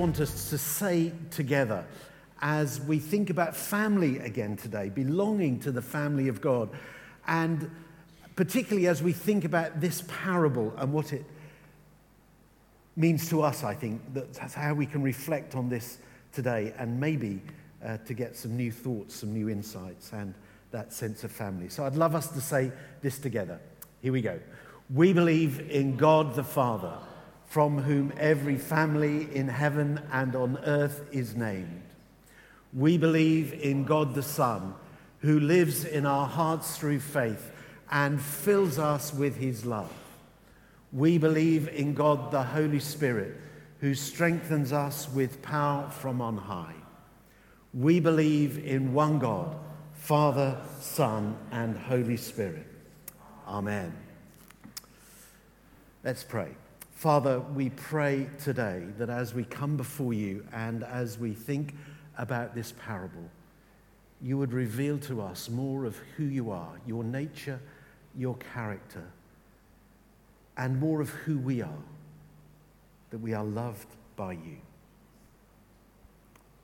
want us to say together as we think about family again today, belonging to the family of God, and particularly as we think about this parable and what it means to us, I think that's how we can reflect on this today and maybe uh, to get some new thoughts, some new insights, and that sense of family. So I'd love us to say this together. Here we go. We believe in God the Father, from whom every family in heaven and on earth is named. We believe in God the Son, who lives in our hearts through faith and fills us with his love. We believe in God the Holy Spirit, who strengthens us with power from on high. We believe in one God, Father, Son, and Holy Spirit. Amen. Let's pray. Father, we pray today that as we come before you and as we think about this parable, you would reveal to us more of who you are, your nature, your character, and more of who we are, that we are loved by you.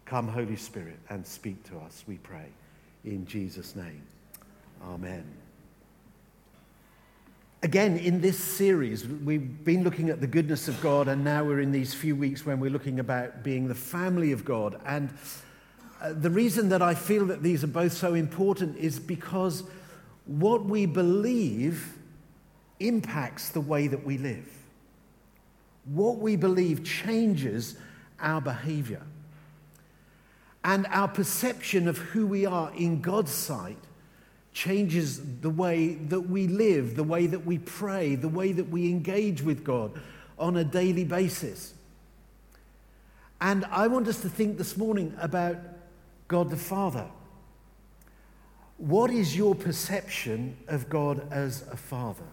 Come, Holy Spirit, and speak to us, we pray. In Jesus' name, amen. Again, in this series, we've been looking at the goodness of God, and now we're in these few weeks when we're looking about being the family of God. And uh, the reason that I feel that these are both so important is because what we believe impacts the way that we live. What we believe changes our behavior. And our perception of who we are in God's sight changes the way that we live, the way that we pray, the way that we engage with God on a daily basis. And I want us to think this morning about God the Father. What is your perception of God as a father?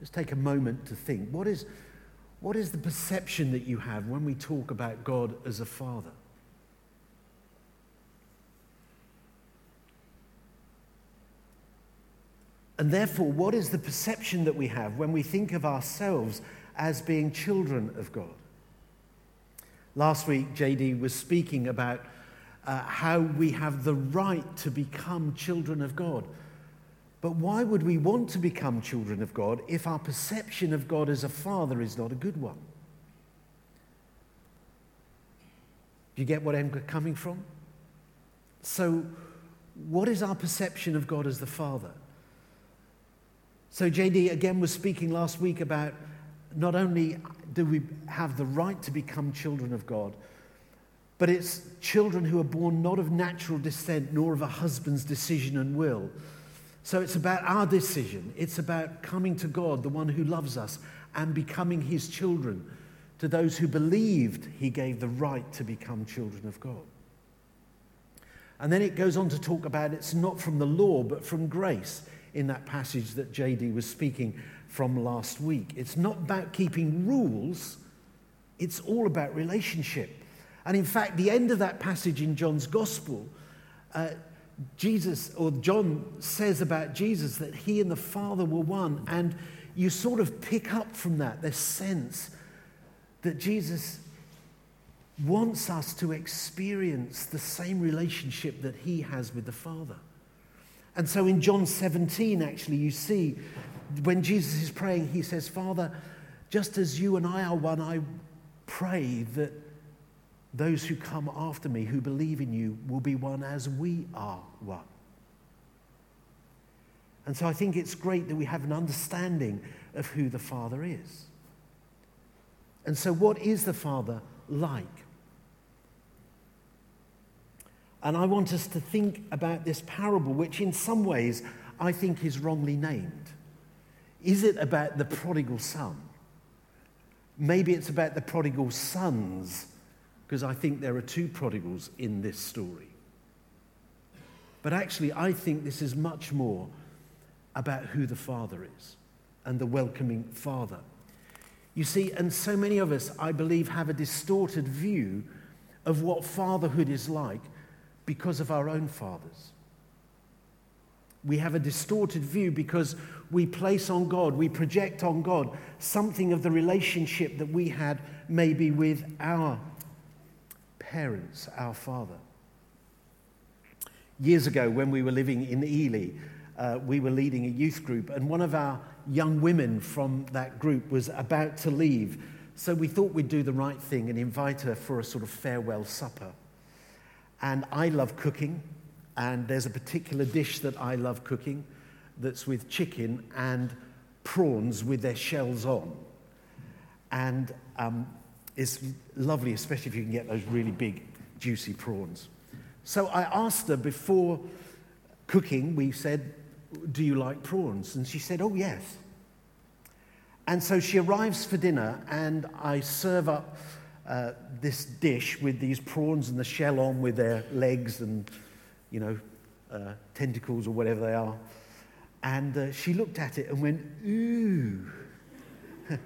Just take a moment to think. What is, what is the perception that you have when we talk about God as a father? And therefore, what is the perception that we have when we think of ourselves as being children of God? Last week, JD was speaking about uh, how we have the right to become children of God. But why would we want to become children of God if our perception of God as a father is not a good one? Do you get what I'm coming from? So, what is our perception of God as the Father? So, JD again was speaking last week about not only do we have the right to become children of God, but it's children who are born not of natural descent nor of a husband's decision and will. So it's about our decision. It's about coming to God, the one who loves us, and becoming his children. To those who believed, he gave the right to become children of God. And then it goes on to talk about it's not from the law, but from grace in that passage that JD was speaking from last week. It's not about keeping rules, it's all about relationship. And in fact, the end of that passage in John's Gospel, uh, Jesus, or John says about Jesus that he and the Father were one. And you sort of pick up from that this sense that Jesus wants us to experience the same relationship that he has with the Father. And so in John 17, actually, you see when Jesus is praying, he says, Father, just as you and I are one, I pray that those who come after me, who believe in you, will be one as we are one. And so I think it's great that we have an understanding of who the Father is. And so, what is the Father like? And I want us to think about this parable, which in some ways I think is wrongly named. Is it about the prodigal son? Maybe it's about the prodigal sons, because I think there are two prodigals in this story. But actually, I think this is much more about who the Father is and the welcoming Father. You see, and so many of us, I believe, have a distorted view of what fatherhood is like because of our own fathers. We have a distorted view because we place on God, we project on God something of the relationship that we had maybe with our parents, our father. Years ago, when we were living in Ely, uh, we were leading a youth group, and one of our young women from that group was about to leave. So we thought we'd do the right thing and invite her for a sort of farewell supper. And I love cooking, and there's a particular dish that I love cooking that's with chicken and prawns with their shells on. And um, it's lovely, especially if you can get those really big, juicy prawns. So I asked her before cooking, we said, Do you like prawns? And she said, Oh, yes. And so she arrives for dinner, and I serve up uh, this dish with these prawns and the shell on with their legs and, you know, uh, tentacles or whatever they are. And uh, she looked at it and went, Ooh.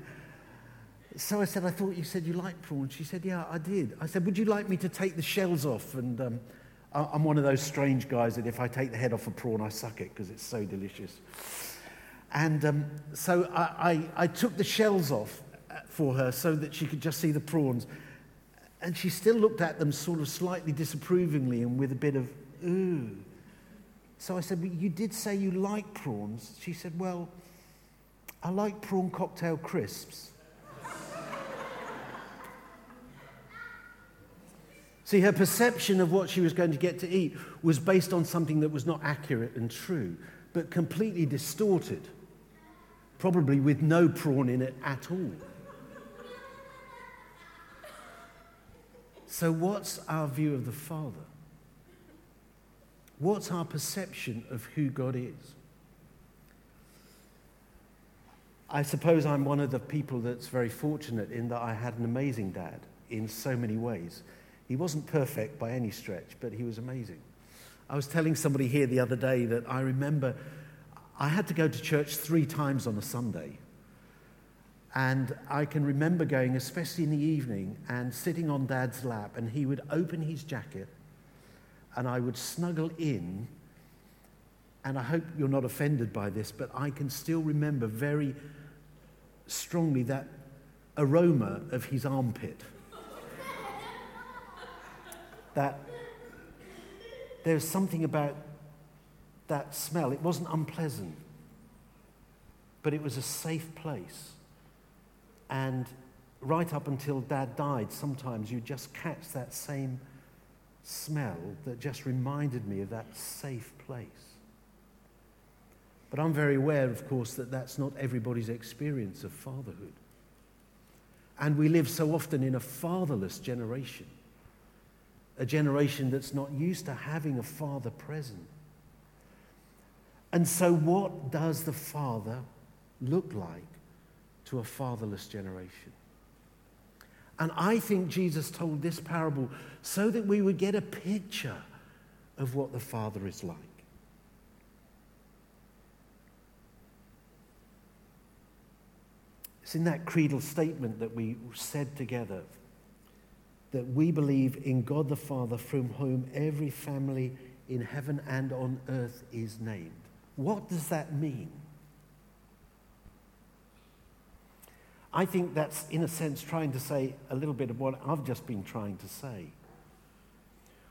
so I said, I thought you said you liked prawns. She said, Yeah, I did. I said, Would you like me to take the shells off? And um, I'm one of those strange guys that if I take the head off a prawn, I suck it because it's so delicious. And um, so I, I, I took the shells off for her so that she could just see the prawns. And she still looked at them sort of slightly disapprovingly and with a bit of, ooh. So I said, well, You did say you like prawns. She said, Well, I like prawn cocktail crisps. See, her perception of what she was going to get to eat was based on something that was not accurate and true, but completely distorted, probably with no prawn in it at all. So, what's our view of the Father? What's our perception of who God is? I suppose I'm one of the people that's very fortunate in that I had an amazing dad in so many ways. He wasn't perfect by any stretch, but he was amazing. I was telling somebody here the other day that I remember I had to go to church three times on a Sunday. And I can remember going, especially in the evening, and sitting on dad's lap, and he would open his jacket, and I would snuggle in. And I hope you're not offended by this, but I can still remember very strongly that aroma of his armpit that there's something about that smell. It wasn't unpleasant, but it was a safe place. And right up until dad died, sometimes you just catch that same smell that just reminded me of that safe place. But I'm very aware, of course, that that's not everybody's experience of fatherhood. And we live so often in a fatherless generation a generation that's not used to having a father present. And so, what does the father look like to a fatherless generation? And I think Jesus told this parable so that we would get a picture of what the father is like. It's in that creedal statement that we said together that we believe in God the Father, from whom every family in heaven and on earth is named. What does that mean? I think that's, in a sense, trying to say a little bit of what I've just been trying to say,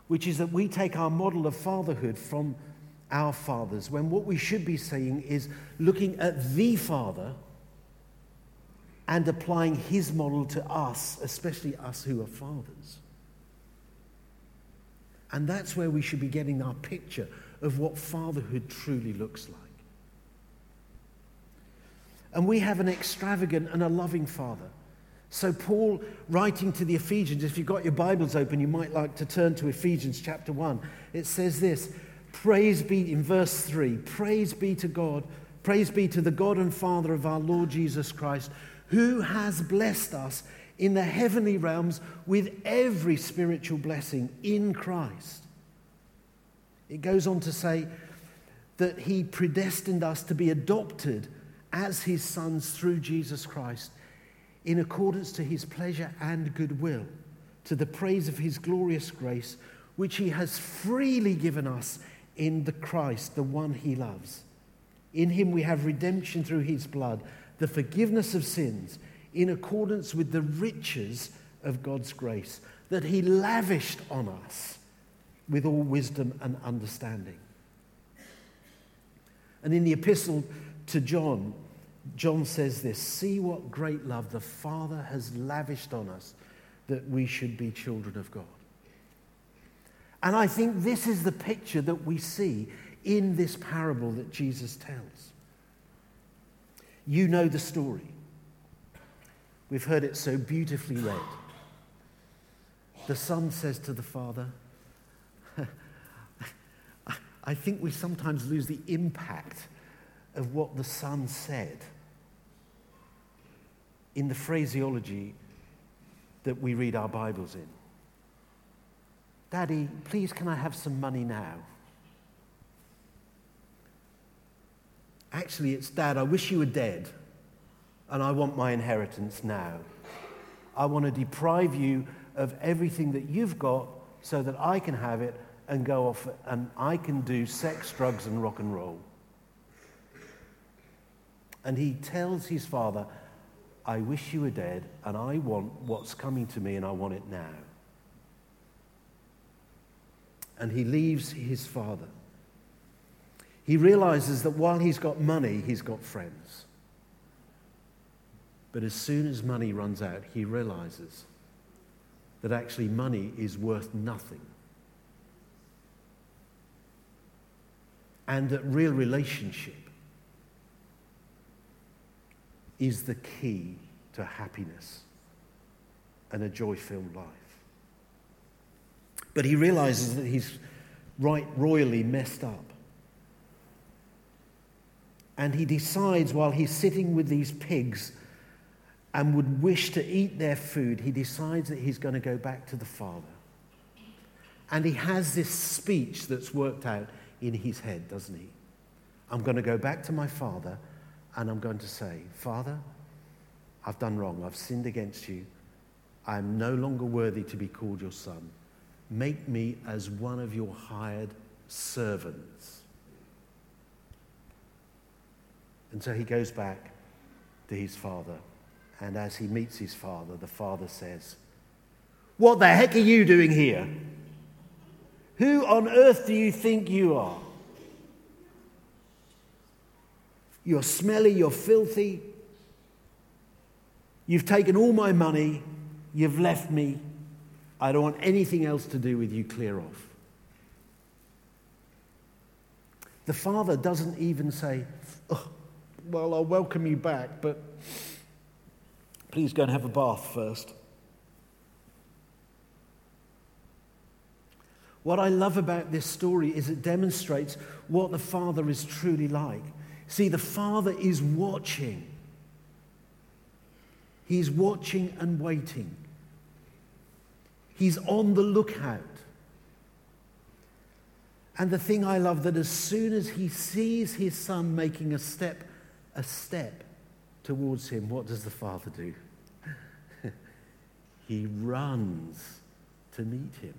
which is that we take our model of fatherhood from our fathers, when what we should be saying is looking at the Father and applying his model to us, especially us who are fathers. And that's where we should be getting our picture of what fatherhood truly looks like. And we have an extravagant and a loving father. So, Paul, writing to the Ephesians, if you've got your Bibles open, you might like to turn to Ephesians chapter 1. It says this Praise be, in verse 3, praise be to God, praise be to the God and Father of our Lord Jesus Christ who has blessed us in the heavenly realms with every spiritual blessing in Christ. It goes on to say that he predestined us to be adopted as his sons through Jesus Christ in accordance to his pleasure and goodwill, to the praise of his glorious grace, which he has freely given us in the Christ, the one he loves. In him we have redemption through his blood, the forgiveness of sins, in accordance with the riches of God's grace that he lavished on us with all wisdom and understanding. And in the epistle to John, John says this See what great love the Father has lavished on us that we should be children of God. And I think this is the picture that we see in this parable that Jesus tells. You know the story. We've heard it so beautifully read. The son says to the father, I think we sometimes lose the impact of what the son said in the phraseology that we read our Bibles in. Daddy, please, can I have some money now? Actually, it's Dad, I wish you were dead, and I want my inheritance now. I want to deprive you of everything that you've got so that I can have it and go off and I can do sex, drugs, and rock and roll. And he tells his father, I wish you were dead, and I want what's coming to me, and I want it now and he leaves his father. He realizes that while he's got money, he's got friends. But as soon as money runs out, he realizes that actually money is worth nothing. And that real relationship is the key to happiness and a joy filled life. But he realizes that he's right royally messed up. And he decides while he's sitting with these pigs and would wish to eat their food, he decides that he's going to go back to the Father. And he has this speech that's worked out in his head, doesn't he? I'm going to go back to my Father and I'm going to say, Father, I've done wrong. I've sinned against you. I am no longer worthy to be called your son. Make me as one of your hired servants. And so he goes back to his father. And as he meets his father, the father says, What the heck are you doing here? Who on earth do you think you are? You're smelly, you're filthy. You've taken all my money, you've left me, I don't want anything else to do with you. Clear off. The father doesn't even say, oh, Well, I'll welcome you back, but please go and have a bath first. What I love about this story is it demonstrates what the Father is truly like. See, the Father is watching. He's watching and waiting. He's on the lookout. And the thing I love that as soon as he sees his son making a step, a step towards him, what does the father do? he runs to meet him.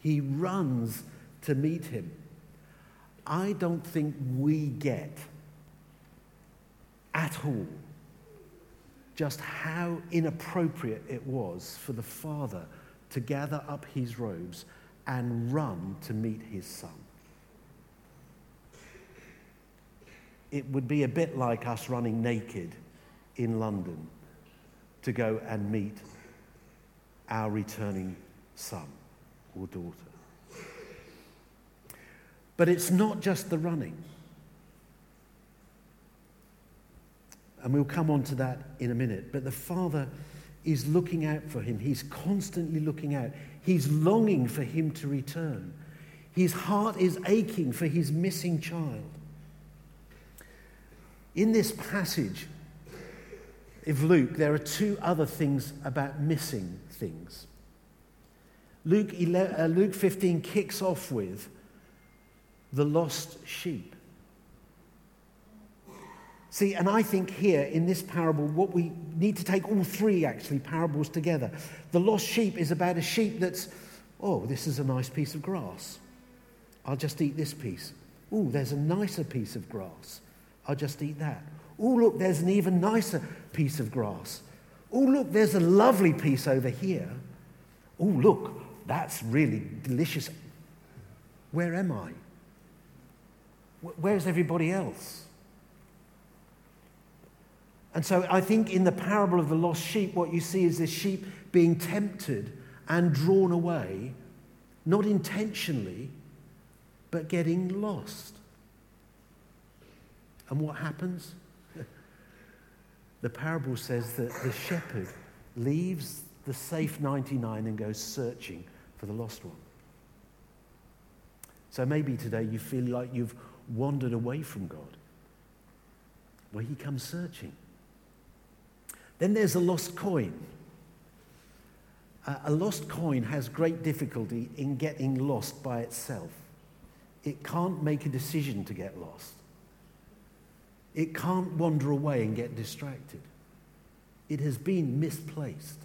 He runs to meet him. I don't think we get at all just how inappropriate it was for the father to gather up his robes and run to meet his son. It would be a bit like us running naked in London to go and meet our returning son or daughter. But it's not just the running. And we'll come on to that in a minute. But the Father is looking out for him. He's constantly looking out. He's longing for him to return. His heart is aching for his missing child. In this passage of Luke, there are two other things about missing things. Luke, 11, uh, Luke 15 kicks off with the lost sheep. See, and I think here in this parable, what we need to take all three actually parables together. The lost sheep is about a sheep that's, oh, this is a nice piece of grass. I'll just eat this piece. Oh, there's a nicer piece of grass. I'll just eat that. Oh, look, there's an even nicer piece of grass. Oh, look, there's a lovely piece over here. Oh, look, that's really delicious. Where am I? Where's everybody else? And so I think in the parable of the lost sheep, what you see is this sheep being tempted and drawn away, not intentionally, but getting lost. And what happens? the parable says that the shepherd leaves the safe 99 and goes searching for the lost one. So maybe today you feel like you've wandered away from God. Well, he comes searching. Then there's a lost coin. Uh, a lost coin has great difficulty in getting lost by itself. It can't make a decision to get lost. It can't wander away and get distracted. It has been misplaced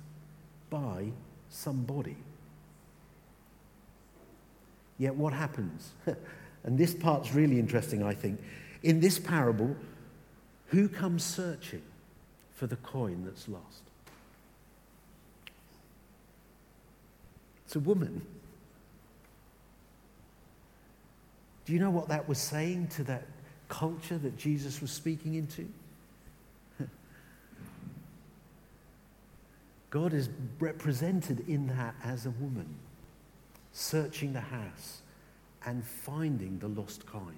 by somebody. Yet what happens? and this part's really interesting, I think. In this parable, who comes searching for the coin that's lost? It's a woman. Do you know what that was saying to that culture that Jesus was speaking into? God is represented in that as a woman, searching the house and finding the lost coin.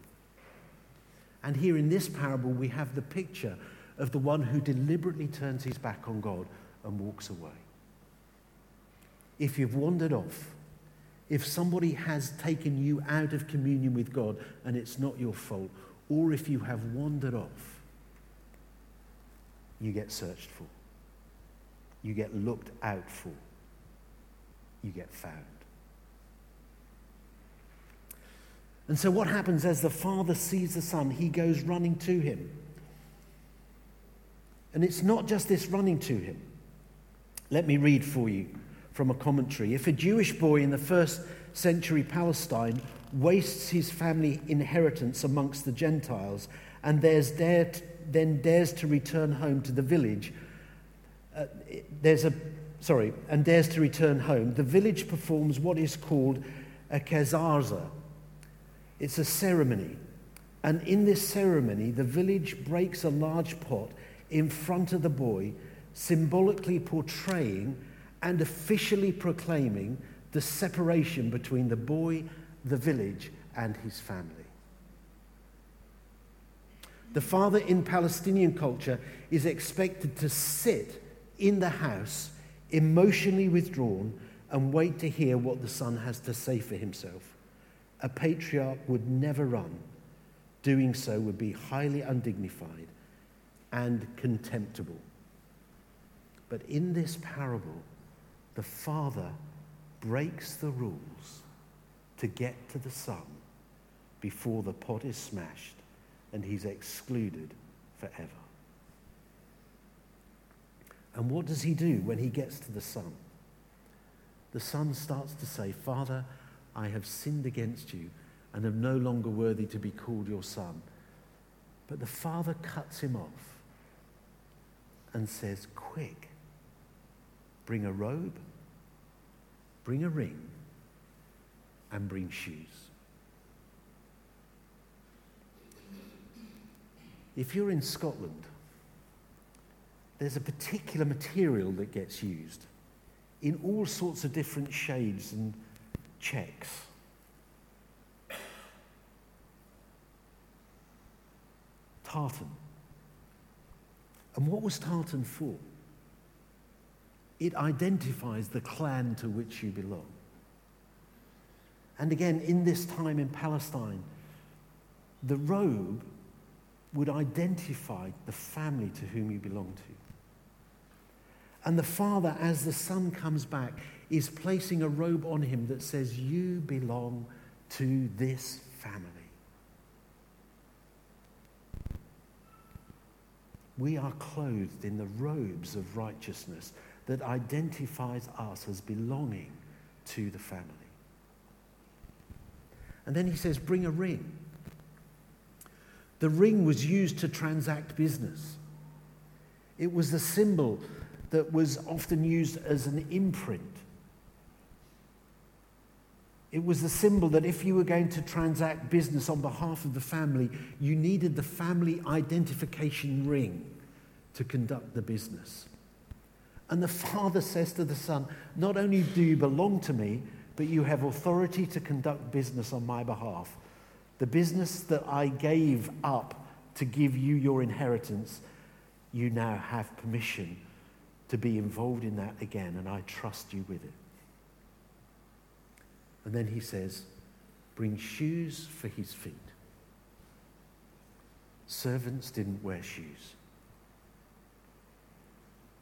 And here in this parable, we have the picture of the one who deliberately turns his back on God and walks away. If you've wandered off, if somebody has taken you out of communion with God and it's not your fault, or if you have wandered off, you get searched for. You get looked out for. You get found. And so, what happens as the father sees the son? He goes running to him. And it's not just this running to him. Let me read for you from a commentary. If a Jewish boy in the first century Palestine wastes his family inheritance amongst the Gentiles and dared, then dares to return home to the village uh, there's a, sorry, and dares to return home, the village performs what is called a kezazah. It's a ceremony. And in this ceremony, the village breaks a large pot in front of the boy, symbolically portraying and officially proclaiming the separation between the boy, the village, and his family. The father in Palestinian culture is expected to sit in the house, emotionally withdrawn, and wait to hear what the son has to say for himself. A patriarch would never run. Doing so would be highly undignified and contemptible. But in this parable, the father breaks the rules to get to the son before the pot is smashed and he's excluded forever. And what does he do when he gets to the son? The son starts to say, Father, I have sinned against you and am no longer worthy to be called your son. But the father cuts him off and says, Quick, bring a robe, bring a ring, and bring shoes. If you're in Scotland, there's a particular material that gets used in all sorts of different shades and checks. Tartan. And what was tartan for? It identifies the clan to which you belong. And again, in this time in Palestine, the robe would identify the family to whom you belong to. And the father, as the son comes back, is placing a robe on him that says, You belong to this family. We are clothed in the robes of righteousness that identifies us as belonging to the family. And then he says, Bring a ring. The ring was used to transact business. It was the symbol that was often used as an imprint. It was the symbol that if you were going to transact business on behalf of the family, you needed the family identification ring to conduct the business. And the father says to the son, Not only do you belong to me, but you have authority to conduct business on my behalf. The business that I gave up to give you your inheritance, you now have permission to be involved in that again, and I trust you with it. And then he says, Bring shoes for his feet. Servants didn't wear shoes.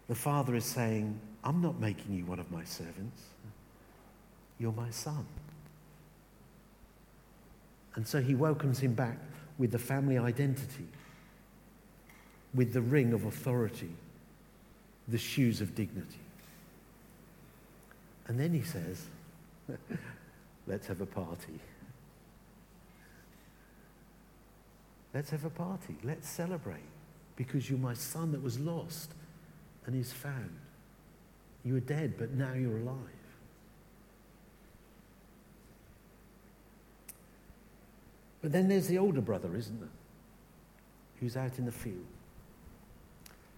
The father is saying, I'm not making you one of my servants. You're my son. And so he welcomes him back with the family identity, with the ring of authority, the shoes of dignity. And then he says, Let's have a party. Let's have a party. Let's celebrate because you're my son that was lost and is found. You were dead, but now you're alive. But then there's the older brother, isn't there? Who's out in the field.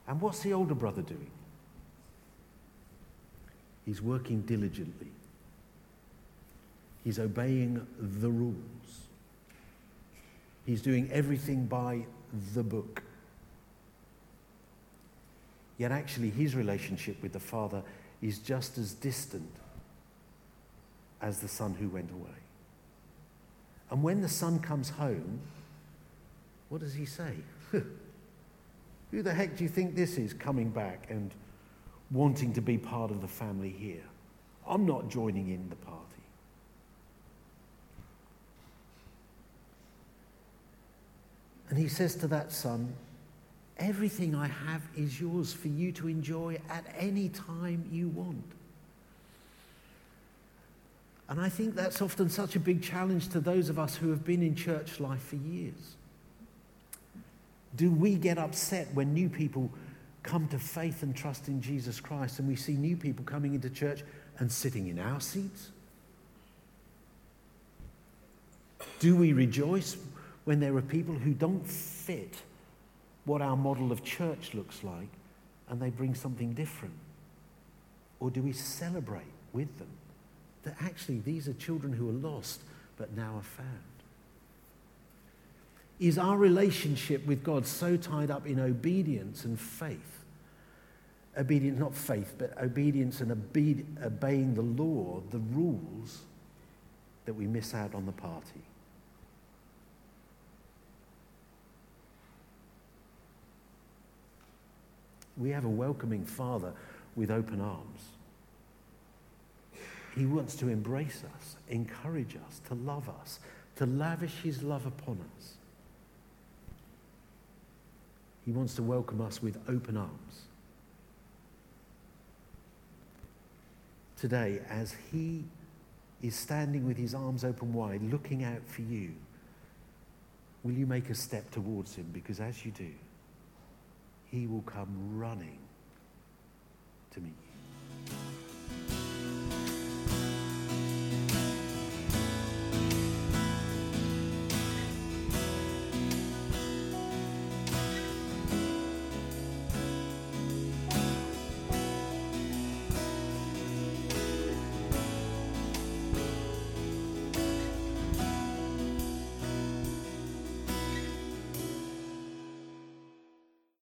And what's the older brother doing? He's working diligently. He's obeying the rules. He's doing everything by the book. Yet actually, his relationship with the Father is just as distant as the son who went away. And when the son comes home, what does he say? Who the heck do you think this is coming back and wanting to be part of the family here? I'm not joining in the party. And he says to that son, Everything I have is yours for you to enjoy at any time you want. And I think that's often such a big challenge to those of us who have been in church life for years. Do we get upset when new people come to faith and trust in Jesus Christ and we see new people coming into church and sitting in our seats? Do we rejoice when there are people who don't fit what our model of church looks like and they bring something different? Or do we celebrate with them that actually these are children who are lost but now are found? Is our relationship with God so tied up in obedience and faith? Obedience, not faith, but obedience and obe- obeying the law, the rules, that we miss out on the party. We have a welcoming Father with open arms. He wants to embrace us, encourage us, to love us, to lavish His love upon us. He wants to welcome us with open arms. Today, as He is standing with His arms open wide, looking out for you, will you make a step towards Him? Because as you do, he will come running to meet you.